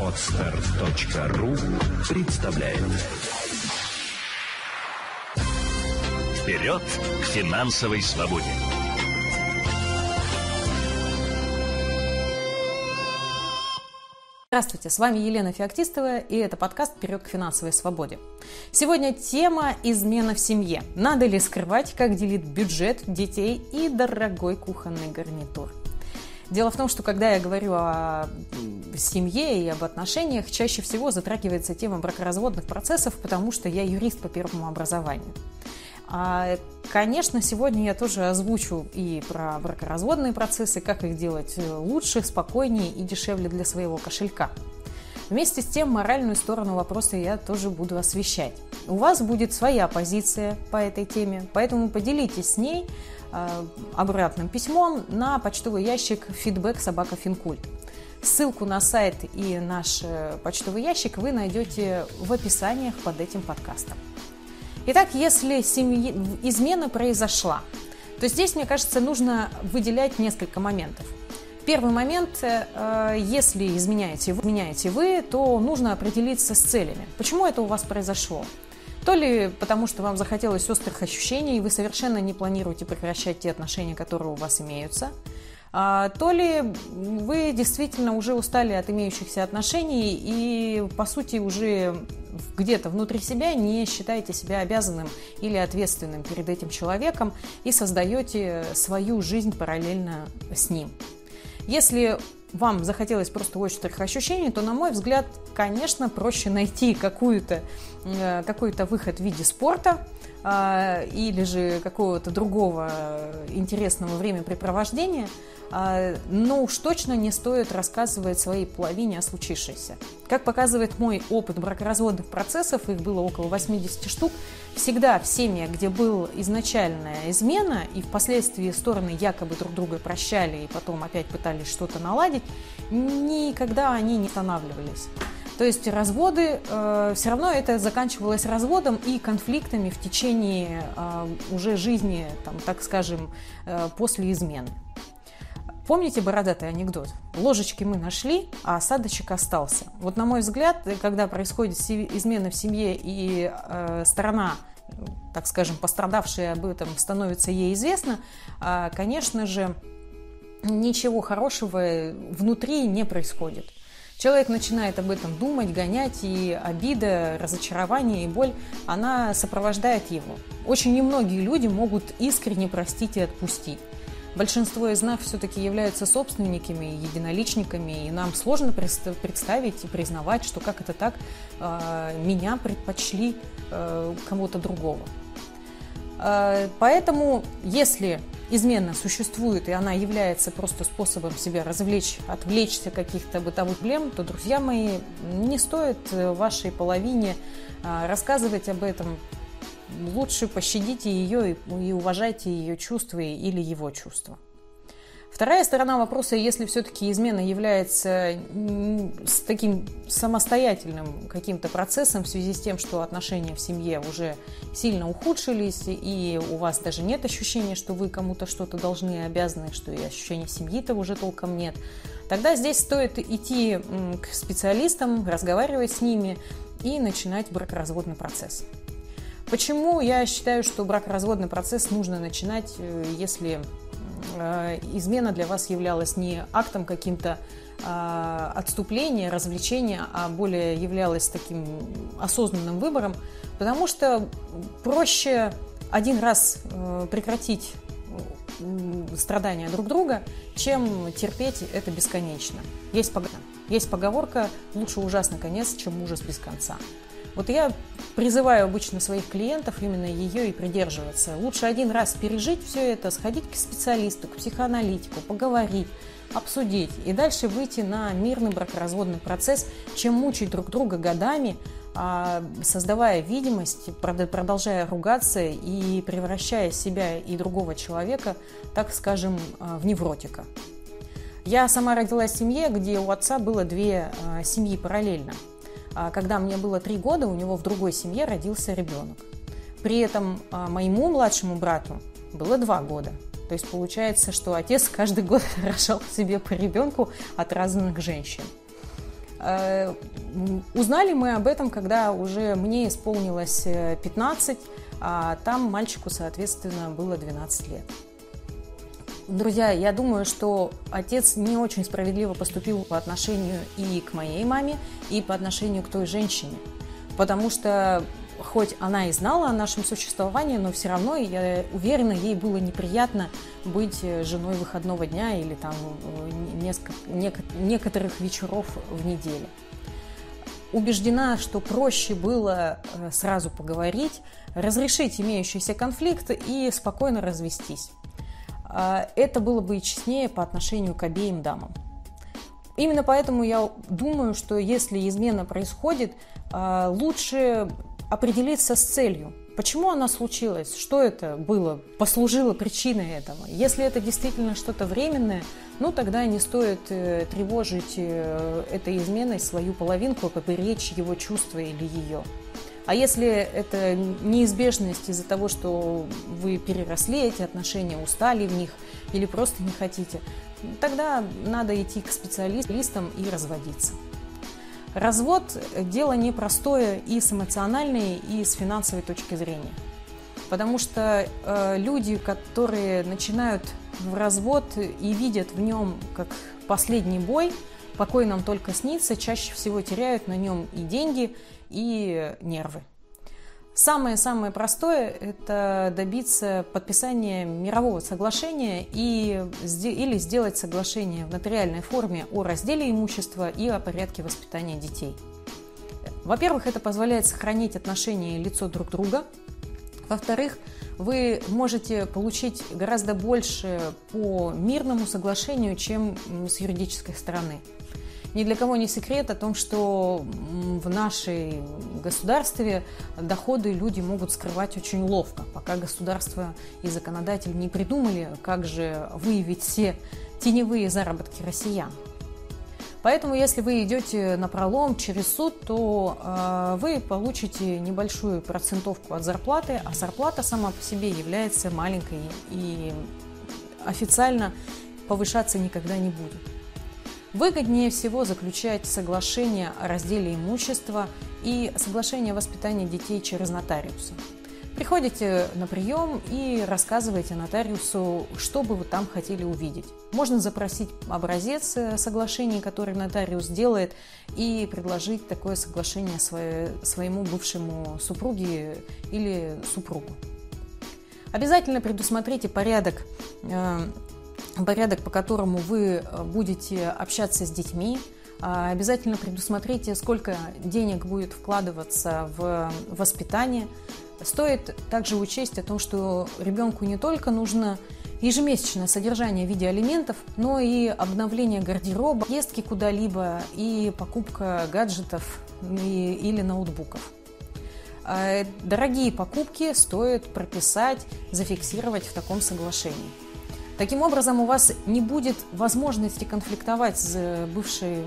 Отстар.ру представляет Вперед к финансовой свободе! Здравствуйте, с вами Елена Феоктистова, и это подкаст «Вперед к финансовой свободе». Сегодня тема «Измена в семье». Надо ли скрывать, как делит бюджет детей и дорогой кухонный гарнитур? Дело в том, что когда я говорю о семье и об отношениях, чаще всего затрагивается тема бракоразводных процессов, потому что я юрист по первому образованию. А, конечно, сегодня я тоже озвучу и про бракоразводные процессы, как их делать э, лучше, спокойнее и дешевле для своего кошелька. Вместе с тем моральную сторону вопроса я тоже буду освещать. У вас будет своя позиция по этой теме, поэтому поделитесь с ней обратным письмом на почтовый ящик feedback собака Финкульт. Ссылку на сайт и наш э, почтовый ящик вы найдете в описаниях под этим подкастом. Итак, если семьи, измена произошла, то здесь, мне кажется, нужно выделять несколько моментов. Первый момент, э, если изменяете, изменяете вы, то нужно определиться с целями. Почему это у вас произошло? То ли потому, что вам захотелось острых ощущений, и вы совершенно не планируете прекращать те отношения, которые у вас имеются – а, то ли вы действительно уже устали от имеющихся отношений и, по сути, уже где-то внутри себя не считаете себя обязанным или ответственным перед этим человеком и создаете свою жизнь параллельно с ним. Если вам захотелось просто острых ощущений, то, на мой взгляд, конечно, проще найти какую-то, э, какой-то выход в виде спорта, или же какого-то другого интересного времяпрепровождения, а, но уж точно не стоит рассказывать своей половине о случившемся. Как показывает мой опыт бракоразводных процессов, их было около 80 штук, всегда в семьях, где была изначальная измена, и впоследствии стороны якобы друг друга прощали и потом опять пытались что-то наладить, никогда они не останавливались. То есть разводы, э, все равно это заканчивалось разводом и конфликтами в течение э, уже жизни, там, так скажем, э, после измены. Помните бородатый анекдот? Ложечки мы нашли, а осадочек остался. Вот на мой взгляд, когда происходит измена в семье и э, сторона так скажем, пострадавшая об этом становится ей известно, э, конечно же, ничего хорошего внутри не происходит. Человек начинает об этом думать, гонять, и обида, разочарование и боль, она сопровождает его. Очень немногие люди могут искренне простить и отпустить. Большинство из нас все-таки являются собственниками, единоличниками, и нам сложно представить и признавать, что как это так, а, меня предпочли а, кому-то другого. А, поэтому, если измена существует, и она является просто способом себя развлечь, отвлечься от каких-то бытовых проблем, то, друзья мои, не стоит э, вашей половине а, рассказывать об этом. Лучше пощадите ее и уважайте ее чувства или его чувства. Вторая сторона вопроса, если все-таки измена является с таким самостоятельным каким-то процессом в связи с тем, что отношения в семье уже сильно ухудшились, и у вас даже нет ощущения, что вы кому-то что-то должны обязаны, что и ощущения семьи-то уже толком нет, тогда здесь стоит идти к специалистам, разговаривать с ними и начинать бракоразводный процесс. Почему я считаю, что бракоразводный процесс нужно начинать, э, если измена для вас являлась не актом каким-то э, отступления, развлечения, а более являлась таким осознанным выбором, потому что проще один раз э, прекратить страдания друг друга, чем терпеть это бесконечно. Есть, есть поговорка «лучше ужасный конец, чем ужас без конца». Вот я призываю обычно своих клиентов именно ее и придерживаться. Лучше один раз пережить все это, сходить к специалисту, к психоаналитику, поговорить, обсудить и дальше выйти на мирный бракоразводный процесс, чем мучить друг друга годами, а, создавая видимость, продолжая ругаться и превращая себя и другого человека, так скажем, а, в невротика. Я сама родилась в семье, где у отца было две а, семьи параллельно – когда мне было три года, у него в другой семье родился ребенок. При этом а, моему младшему брату было два года. То есть получается, что отец каждый год рожал себе по ребенку от разных женщин. Э, узнали мы об этом, когда уже мне исполнилось 15, а там мальчику, соответственно, было 12 лет. Друзья, я думаю, что отец не очень справедливо поступил по отношению и к моей маме, и по отношению к той женщине. Потому что хоть она и знала о нашем существовании, но все равно, я уверена, ей было неприятно быть женой выходного дня или там несколько, некоторых вечеров в неделю. Убеждена, что проще было э, сразу поговорить, разрешить имеющийся конфликт и спокойно развестись. А, это было бы и честнее по отношению к обеим дамам. Именно поэтому я думаю, что если измена происходит, а, лучше определиться с целью. Почему она случилась? Что это было? Послужило причиной этого? Если это действительно что-то временное, ну тогда не стоит э, тревожить э, этой изменой свою половинку, поберечь его чувства или ее. А если это неизбежность из-за того, что вы переросли эти отношения, устали в них или просто не хотите, тогда надо идти к специалистам и разводиться. Развод – дело непростое и с эмоциональной, и с финансовой точки зрения. Потому что э, люди, которые начинают в развод и видят в нем как последний бой, покой нам только снится, чаще всего теряют на нем и деньги, и нервы. Самое-самое простое – это добиться подписания мирового соглашения и, или сделать соглашение в нотариальной форме о разделе имущества и о порядке воспитания детей. Во-первых, это позволяет сохранить отношения лицо друг друга. Во-вторых, вы можете получить гораздо больше по мирному соглашению, чем с юридической стороны. Ни для кого не секрет о том, что в нашей государстве доходы люди могут скрывать очень ловко, пока государство и законодатель не придумали, как же выявить все теневые заработки россиян. Поэтому, если вы идете на пролом через суд, то э, вы получите небольшую процентовку от зарплаты, а зарплата сама по себе является маленькой и официально повышаться никогда не будет. Выгоднее всего заключать соглашение о разделе имущества и соглашение о воспитании детей через нотариуса. Приходите на прием и рассказываете нотариусу, что бы вы там хотели увидеть. Можно запросить образец соглашений, который нотариус делает, и предложить такое соглашение своему бывшему супруге или супругу. Обязательно предусмотрите порядок э, порядок, по которому вы э, будете общаться с детьми. А, обязательно предусмотрите, сколько денег будет вкладываться в воспитание. Стоит также учесть о том, что ребенку не только нужно ежемесячное содержание в виде алиментов, но и обновление гардероба, поездки куда-либо и покупка гаджетов или ноутбуков. А, дорогие покупки стоит прописать, зафиксировать в таком соглашении. Таким образом, у вас не будет возможности конфликтовать с бывшей,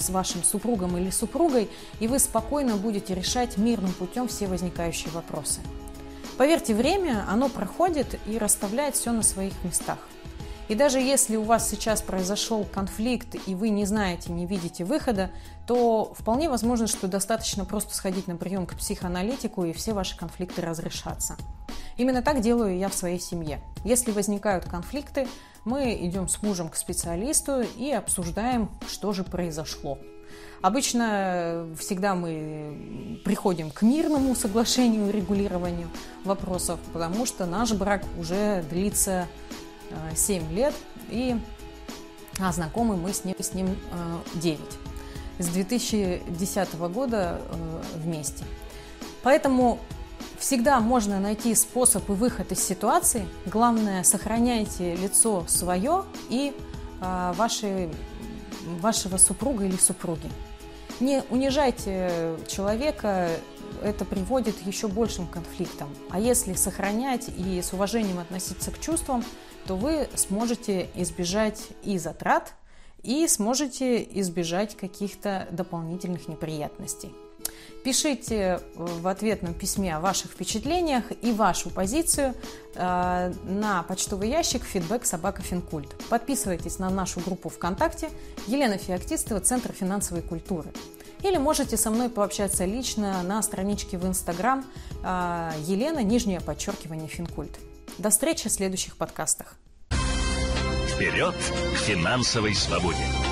с вашим супругом или супругой, и вы спокойно будете решать мирным путем все возникающие вопросы. Поверьте, время, оно проходит и расставляет все на своих местах. И даже если у вас сейчас произошел конфликт, и вы не знаете, не видите выхода, то вполне возможно, что достаточно просто сходить на прием к психоаналитику, и все ваши конфликты разрешатся. Именно так делаю я в своей семье. Если возникают конфликты, мы идем с мужем к специалисту и обсуждаем, что же произошло. Обычно всегда мы приходим к мирному соглашению, регулированию вопросов, потому что наш брак уже длится 7 э, лет, и а знакомы мы с ним, с ним 9. С 2010 года э, вместе. Поэтому Всегда можно найти способ и выход из ситуации. Главное, сохраняйте лицо свое и э, ваши, вашего супруга или супруги. Не унижайте человека, это приводит еще большим конфликтам. А если сохранять и с уважением относиться к чувствам, то вы сможете избежать и затрат, и сможете избежать каких-то дополнительных неприятностей. Пишите в ответном письме о ваших впечатлениях и вашу позицию э, на почтовый ящик feedback собака Финкульт. Подписывайтесь на нашу группу ВКонтакте Елена Феоктистова, Центр финансовой культуры. Или можете со мной пообщаться лично на страничке в Инстаграм э, Елена, нижнее подчеркивание Финкульт. До встречи в следующих подкастах. Вперед к финансовой свободе!